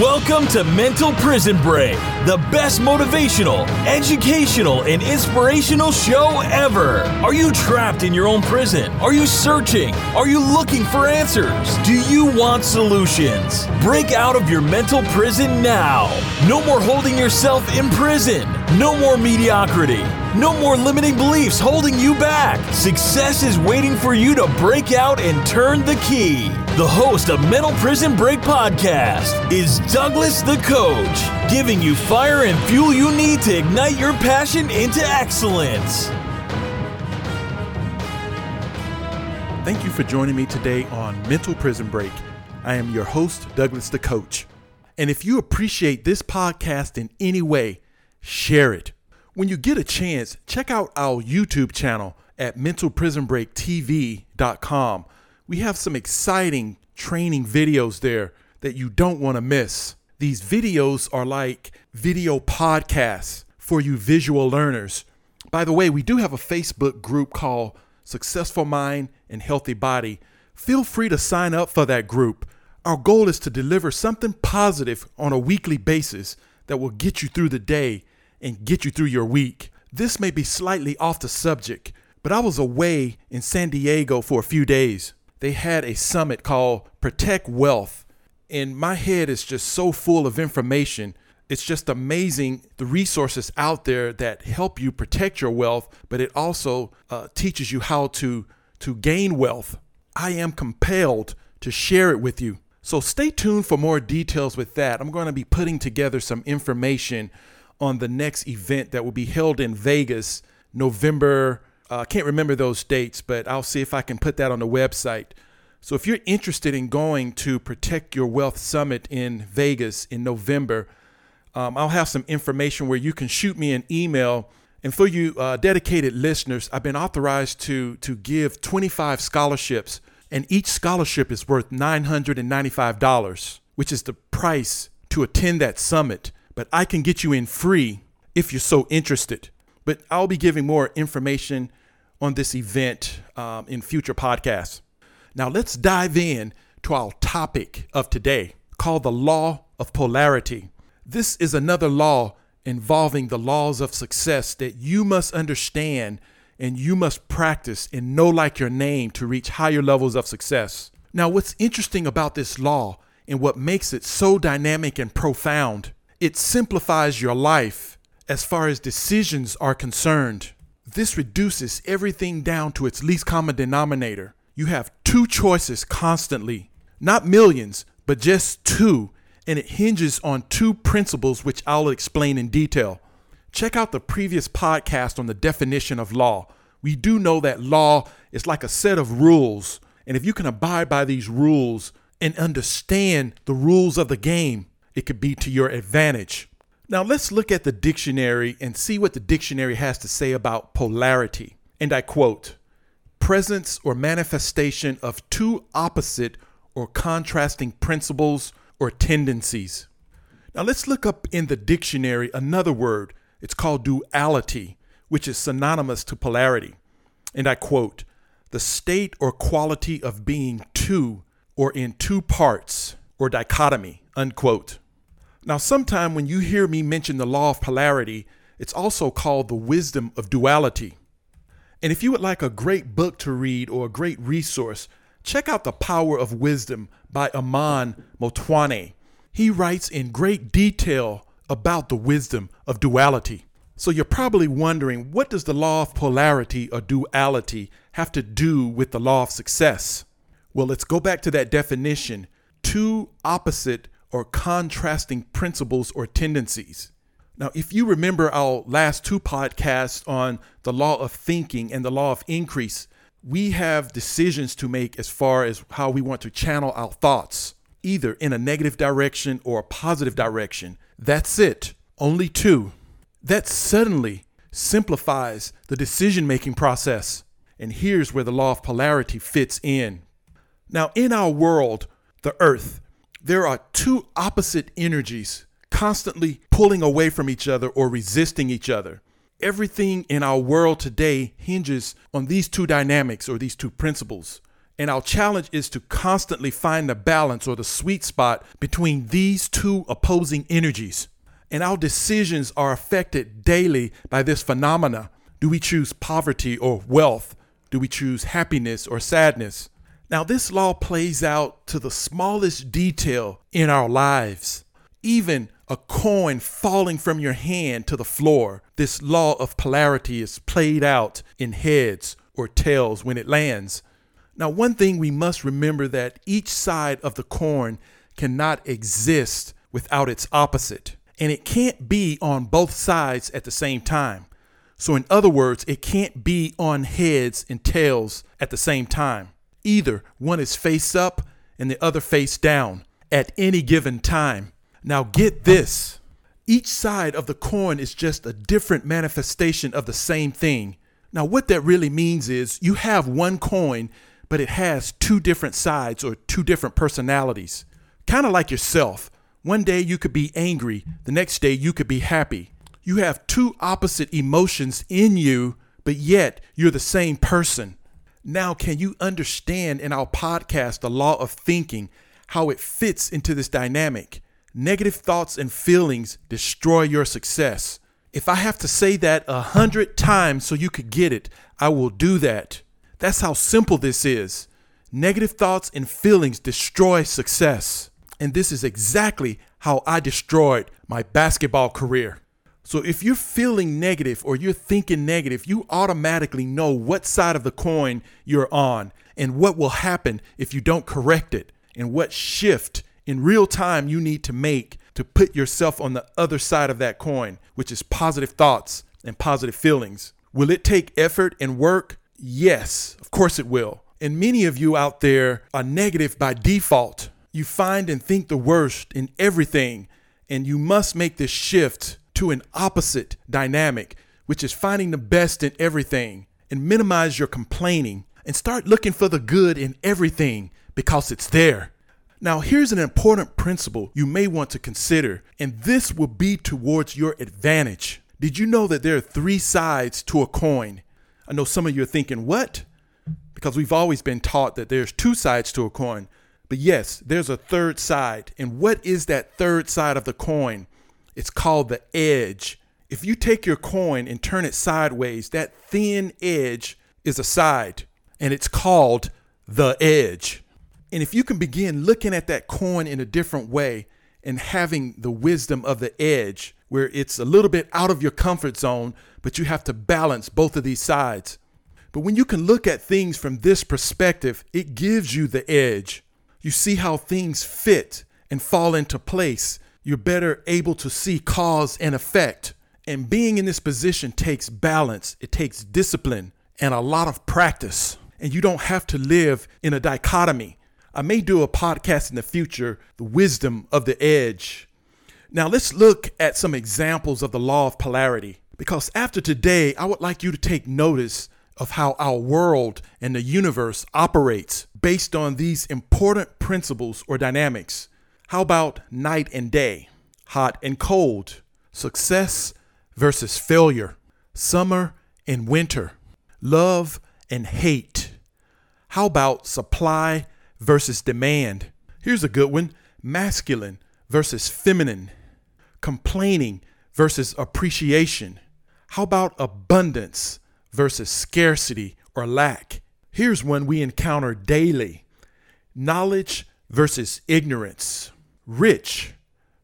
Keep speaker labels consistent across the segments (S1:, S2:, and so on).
S1: Welcome to Mental Prison Break, the best motivational, educational, and inspirational show ever. Are you trapped in your own prison? Are you searching? Are you looking for answers? Do you want solutions? Break out of your mental prison now. No more holding yourself in prison. No more mediocrity. No more limiting beliefs holding you back. Success is waiting for you to break out and turn the key. The host of Mental Prison Break podcast is Douglas the Coach, giving you fire and fuel you need to ignite your passion into excellence.
S2: Thank you for joining me today on Mental Prison Break. I am your host, Douglas the Coach. And if you appreciate this podcast in any way, share it. When you get a chance, check out our YouTube channel at mentalprisonbreaktv.com. We have some exciting training videos there that you don't want to miss. These videos are like video podcasts for you visual learners. By the way, we do have a Facebook group called Successful Mind and Healthy Body. Feel free to sign up for that group. Our goal is to deliver something positive on a weekly basis that will get you through the day and get you through your week. This may be slightly off the subject, but I was away in San Diego for a few days. They had a summit called Protect Wealth, and my head is just so full of information. It's just amazing the resources out there that help you protect your wealth, but it also uh, teaches you how to to gain wealth. I am compelled to share it with you. So stay tuned for more details with that. I'm going to be putting together some information on the next event that will be held in Vegas, November. Uh, I uh, can't remember those dates, but I'll see if I can put that on the website. So if you're interested in going to Protect Your Wealth Summit in Vegas in November, um, I'll have some information where you can shoot me an email. And for you uh, dedicated listeners, I've been authorized to to give 25 scholarships, and each scholarship is worth $995, which is the price to attend that summit but I can get you in free if you're so interested. But I'll be giving more information on this event um, in future podcasts. Now, let's dive in to our topic of today called the law of polarity. This is another law involving the laws of success that you must understand and you must practice and know like your name to reach higher levels of success. Now, what's interesting about this law and what makes it so dynamic and profound it simplifies your life as far as decisions are concerned. This reduces everything down to its least common denominator. You have two choices constantly, not millions, but just two, and it hinges on two principles which I'll explain in detail. Check out the previous podcast on the definition of law. We do know that law is like a set of rules, and if you can abide by these rules and understand the rules of the game, it could be to your advantage. Now, let's look at the dictionary and see what the dictionary has to say about polarity. And I quote presence or manifestation of two opposite or contrasting principles or tendencies. Now, let's look up in the dictionary another word. It's called duality, which is synonymous to polarity. And I quote the state or quality of being two or in two parts or dichotomy, unquote. Now, sometime when you hear me mention the law of polarity, it's also called the wisdom of duality. And if you would like a great book to read or a great resource, check out The Power of Wisdom by Aman Motwane. He writes in great detail about the wisdom of duality. So you're probably wondering what does the law of polarity or duality have to do with the law of success? Well, let's go back to that definition. Two opposite or contrasting principles or tendencies. Now, if you remember our last two podcasts on the law of thinking and the law of increase, we have decisions to make as far as how we want to channel our thoughts, either in a negative direction or a positive direction. That's it, only two. That suddenly simplifies the decision making process. And here's where the law of polarity fits in. Now, in our world, the earth, there are two opposite energies constantly pulling away from each other or resisting each other. Everything in our world today hinges on these two dynamics or these two principles. And our challenge is to constantly find the balance or the sweet spot between these two opposing energies. And our decisions are affected daily by this phenomena. Do we choose poverty or wealth? Do we choose happiness or sadness? Now, this law plays out to the smallest detail in our lives. Even a coin falling from your hand to the floor, this law of polarity is played out in heads or tails when it lands. Now, one thing we must remember that each side of the coin cannot exist without its opposite, and it can't be on both sides at the same time. So, in other words, it can't be on heads and tails at the same time. Either one is face up and the other face down at any given time. Now, get this each side of the coin is just a different manifestation of the same thing. Now, what that really means is you have one coin, but it has two different sides or two different personalities. Kind of like yourself. One day you could be angry, the next day you could be happy. You have two opposite emotions in you, but yet you're the same person. Now, can you understand in our podcast, The Law of Thinking, how it fits into this dynamic? Negative thoughts and feelings destroy your success. If I have to say that a hundred times so you could get it, I will do that. That's how simple this is. Negative thoughts and feelings destroy success. And this is exactly how I destroyed my basketball career. So if you're feeling negative or you're thinking negative, you automatically know what side of the coin you're on and what will happen if you don't correct it and what shift in real time you need to make to put yourself on the other side of that coin, which is positive thoughts and positive feelings. Will it take effort and work? Yes, of course it will. And many of you out there are negative by default. You find and think the worst in everything, and you must make this shift to an opposite dynamic, which is finding the best in everything and minimize your complaining and start looking for the good in everything because it's there. Now, here's an important principle you may want to consider, and this will be towards your advantage. Did you know that there are three sides to a coin? I know some of you are thinking, what? Because we've always been taught that there's two sides to a coin. But yes, there's a third side. And what is that third side of the coin? It's called the edge. If you take your coin and turn it sideways, that thin edge is a side, and it's called the edge. And if you can begin looking at that coin in a different way and having the wisdom of the edge, where it's a little bit out of your comfort zone, but you have to balance both of these sides. But when you can look at things from this perspective, it gives you the edge. You see how things fit and fall into place you're better able to see cause and effect. And being in this position takes balance, it takes discipline, and a lot of practice. And you don't have to live in a dichotomy. I may do a podcast in the future, The Wisdom of the Edge. Now, let's look at some examples of the law of polarity. Because after today, I would like you to take notice of how our world and the universe operates based on these important principles or dynamics. How about night and day, hot and cold, success versus failure, summer and winter, love and hate? How about supply versus demand? Here's a good one masculine versus feminine, complaining versus appreciation. How about abundance versus scarcity or lack? Here's one we encounter daily knowledge versus ignorance rich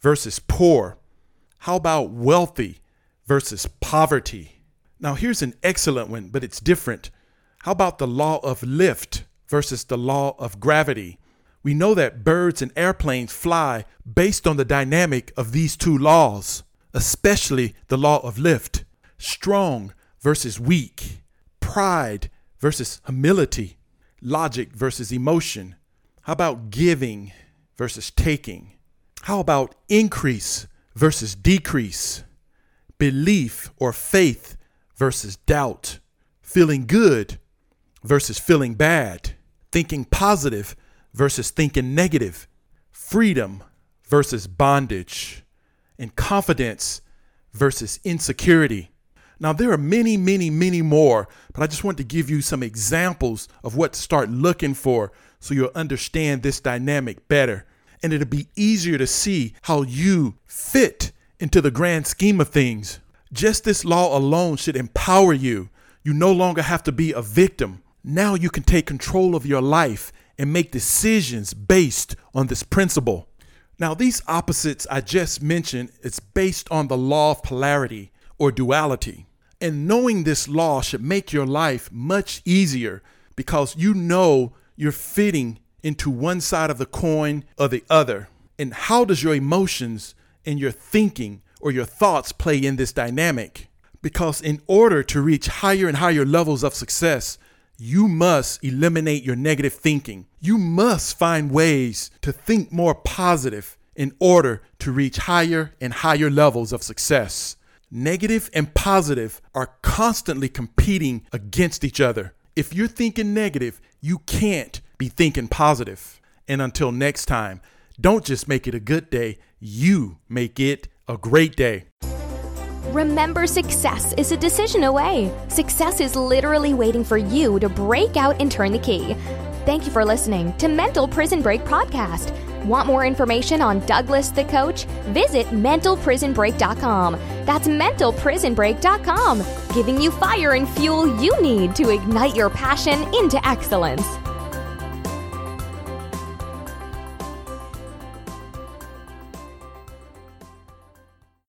S2: versus poor? How about wealthy versus poverty? Now, here's an excellent one, but it's different. How about the law of lift versus the law of gravity? We know that birds and airplanes fly based on the dynamic of these two laws, especially the law of lift. Strong versus weak, pride versus humility, logic versus emotion. How about giving versus taking? How about increase versus decrease? Belief or faith versus doubt? Feeling good versus feeling bad? Thinking positive versus thinking negative? Freedom versus bondage? And confidence versus insecurity? Now, there are many, many, many more, but I just want to give you some examples of what to start looking for so you'll understand this dynamic better. And it'll be easier to see how you fit into the grand scheme of things. Just this law alone should empower you. You no longer have to be a victim. Now you can take control of your life and make decisions based on this principle. Now, these opposites I just mentioned, it's based on the law of polarity or duality. And knowing this law should make your life much easier because you know you're fitting into one side of the coin or the other. And how does your emotions and your thinking or your thoughts play in this dynamic? Because in order to reach higher and higher levels of success, you must eliminate your negative thinking. You must find ways to think more positive in order to reach higher and higher levels of success. Negative and positive are constantly competing against each other. If you're thinking negative, you can't be thinking positive. And until next time, don't just make it a good day, you make it a great day.
S3: Remember, success is a decision away. Success is literally waiting for you to break out and turn the key. Thank you for listening to Mental Prison Break Podcast. Want more information on Douglas the Coach? Visit mentalprisonbreak.com. That's mentalprisonbreak.com, giving you fire and fuel you need to ignite your passion into excellence.